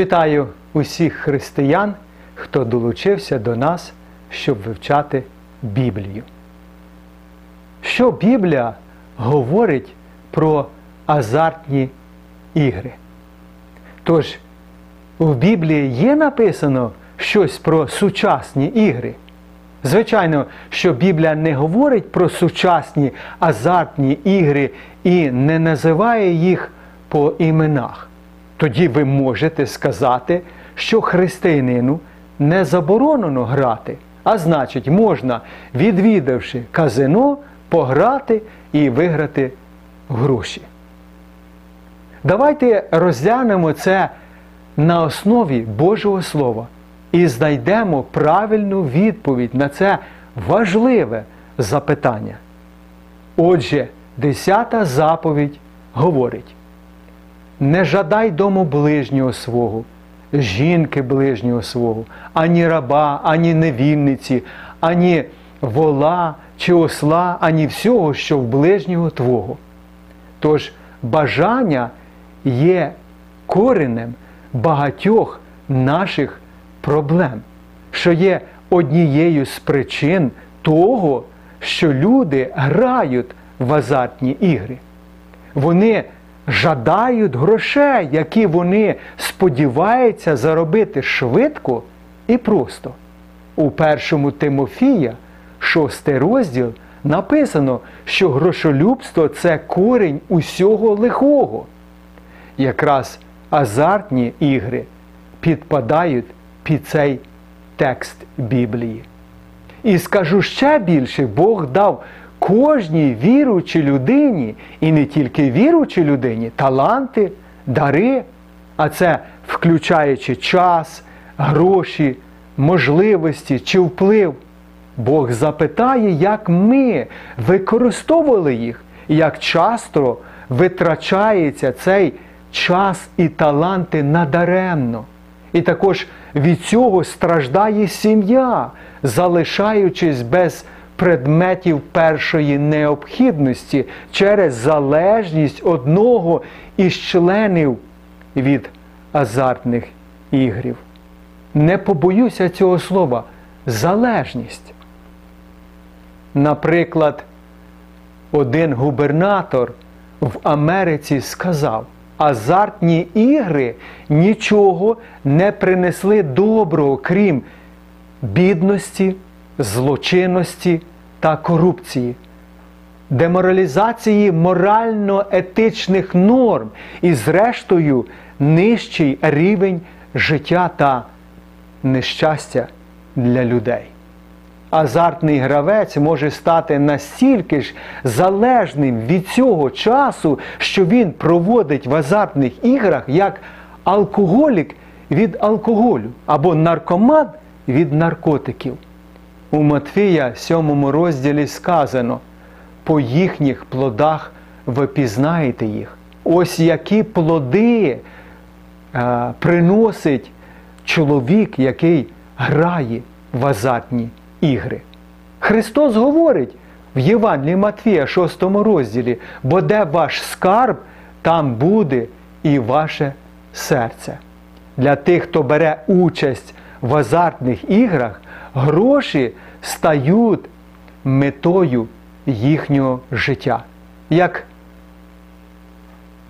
Вітаю усіх християн, хто долучився до нас, щоб вивчати Біблію. Що Біблія говорить про азартні ігри? Тож, в Біблії є написано щось про сучасні ігри. Звичайно, що Біблія не говорить про сучасні азартні ігри і не називає їх по іменах. Тоді ви можете сказати, що християнину не заборонено грати, а значить, можна, відвідавши казино, пограти і виграти гроші. Давайте розглянемо це на основі Божого Слова і знайдемо правильну відповідь на це важливе запитання. Отже, десята заповідь говорить: не жадай дому ближнього свого, жінки ближнього свого, ані раба, ані невільниці, ані вола чи осла, ані всього, що в ближнього твого. Тож бажання є коренем багатьох наших проблем, що є однією з причин того, що люди грають в азартні ігри. Вони жадають грошей, які вони сподіваються заробити швидко і просто. У першому Тимофія, шостий розділ, написано, що грошолюбство це корінь усього лихого. Якраз азартні ігри підпадають під цей текст Біблії. І скажу ще більше, Бог дав кожній віруючій людині, і не тільки віруючій людині, таланти, дари, а це включаючи час, гроші, можливості чи вплив. Бог запитає, як ми використовували їх, як часто витрачається цей час і таланти надаремно. І також від цього страждає сім'я, залишаючись без предметів першої необхідності через залежність одного із членів від азартних ігрів. Не побоюся цього слова залежність. Наприклад, один губернатор в Америці сказав, азартні ігри нічого не принесли доброго, крім бідності, злочинності та корупції, деморалізації морально-етичних норм і, зрештою, нижчий рівень життя та нещастя для людей. Азартний гравець може стати настільки ж залежним від цього часу, що він проводить в азартних іграх як алкоголік від алкоголю або наркоман від наркотиків. У Матфія 7 розділі сказано: по їхніх плодах ви пізнаєте їх. Ось які плоди е, приносить чоловік, який грає в азартні ігри. Христос говорить в Євангелії Матфія, 6 розділі, бо де ваш скарб, там буде і ваше серце. Для тих, хто бере участь в азартних іграх, гроші стають метою їхнього життя. Як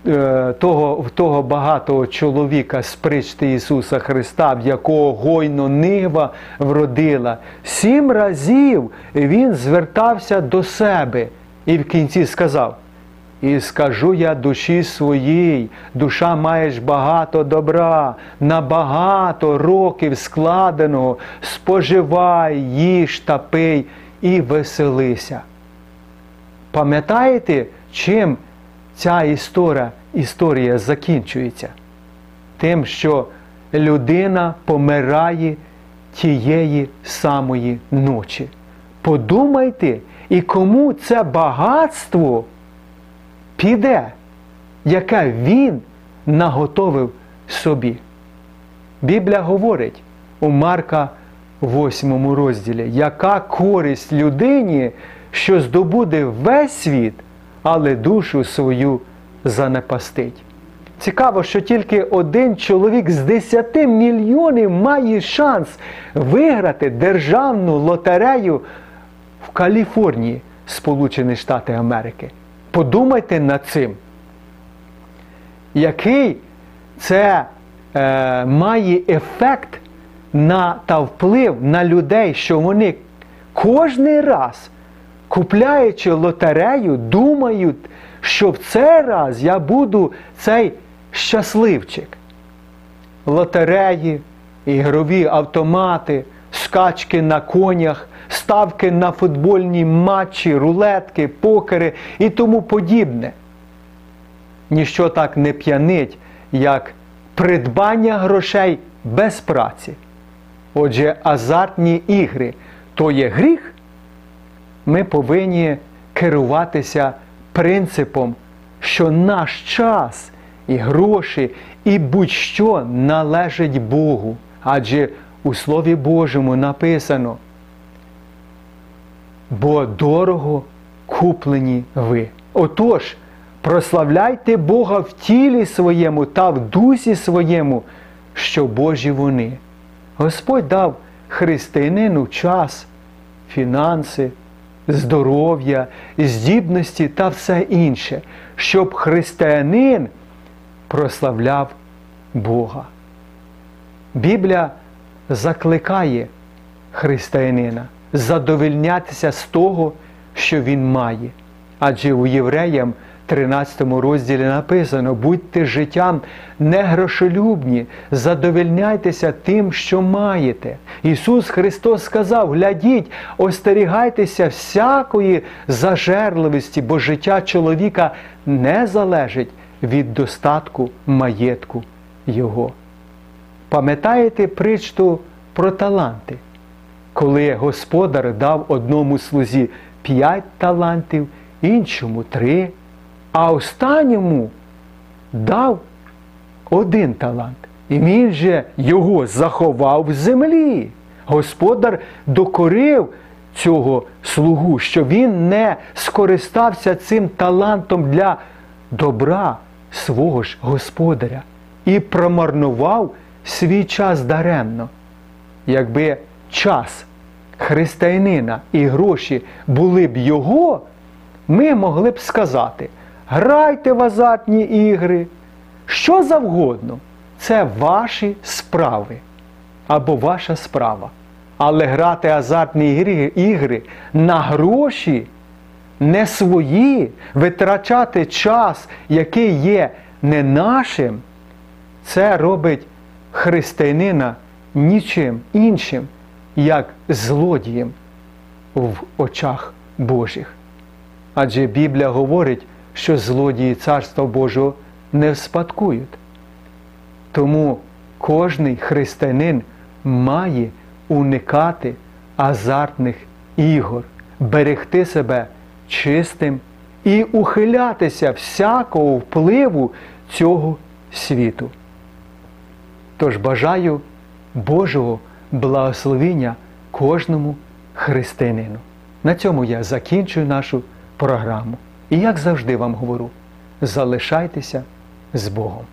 е, того того багатого чоловіка з причти Ісуса Христа, в якого гойно нива вродила, сім разів Він звертався до себе і в кінці сказав. І скажу я душі своїй, душа маєш багато добра, на багато років складеного, споживай, їж та пий і веселися. Пам'ятаєте, чим ця історія, історія закінчується? Тим, що людина помирає тієї самої ночі. Подумайте, і кому це багатство піде, яке він наготовив собі. Біблія говорить у Марка 8 розділі, яка користь людині, що здобуде весь світ, але душу свою занепастить. Цікаво, що тільки один чоловік з 10 мільйонів має шанс виграти державну лотерею в Каліфорнії, Сполучені Штати Америки. Подумайте над цим. Який це е, має ефект на, та вплив на людей, що вони кожний раз, купляючи лотерею, думають, що в цей раз я буду цей щасливчик. Лотереї, ігрові автомати, скачки на конях, ставки на футбольні матчі, рулетки, покери і тому подібне. Ніщо так не п'янить, як придбання грошей без праці. Отже, азартні ігри то є гріх, ми повинні керуватися принципом, що наш час і гроші, і будь-що належить Богу. Адже у Слові Божому написано, бо дорого куплені ви. Отож, прославляйте Бога в тілі своєму та в дусі своєму, що Божі вони. Господь дав християнину час, фінанси, здоров'я, здібності та все інше, щоб християнин прославляв Бога. Біблія закликає християнина задовольнятися з того, що він має. Адже у євреям 13 розділі написано: будьте життям не грошолюбні, задовольняйтеся тим, що маєте. Ісус Христос сказав: глядіть, остерігайтеся всякої зажерливості, бо життя чоловіка не залежить від достатку маєтку Його. Пам'ятаєте причту про таланти, коли господар дав одному слузі п'ять талантів, іншому три, а останньому дав один талант. І він же його заховав в землі. Господар докорив цього слугу, що він не скористався цим талантом для добра свого ж господаря і промарнував свій час даремно. Якби час християнина і гроші були б його, ми могли б сказати: грайте в азартні ігри, що завгодно, це ваші справи або ваша справа. Але грати азартні ігри, на гроші не свої, витрачати час, який є не нашим, це робить християнина нічим іншим, як злодієм в очах Божих. Адже Біблія говорить, що злодії Царства Божого не вспадкують. Тому кожний християнин має уникати азартних ігор, берегти себе чистим і ухилятися всякого впливу цього світу. Тож бажаю Божого благословення кожному християнину. На цьому я закінчую нашу програму. І як завжди вам говорю, залишайтеся з Богом.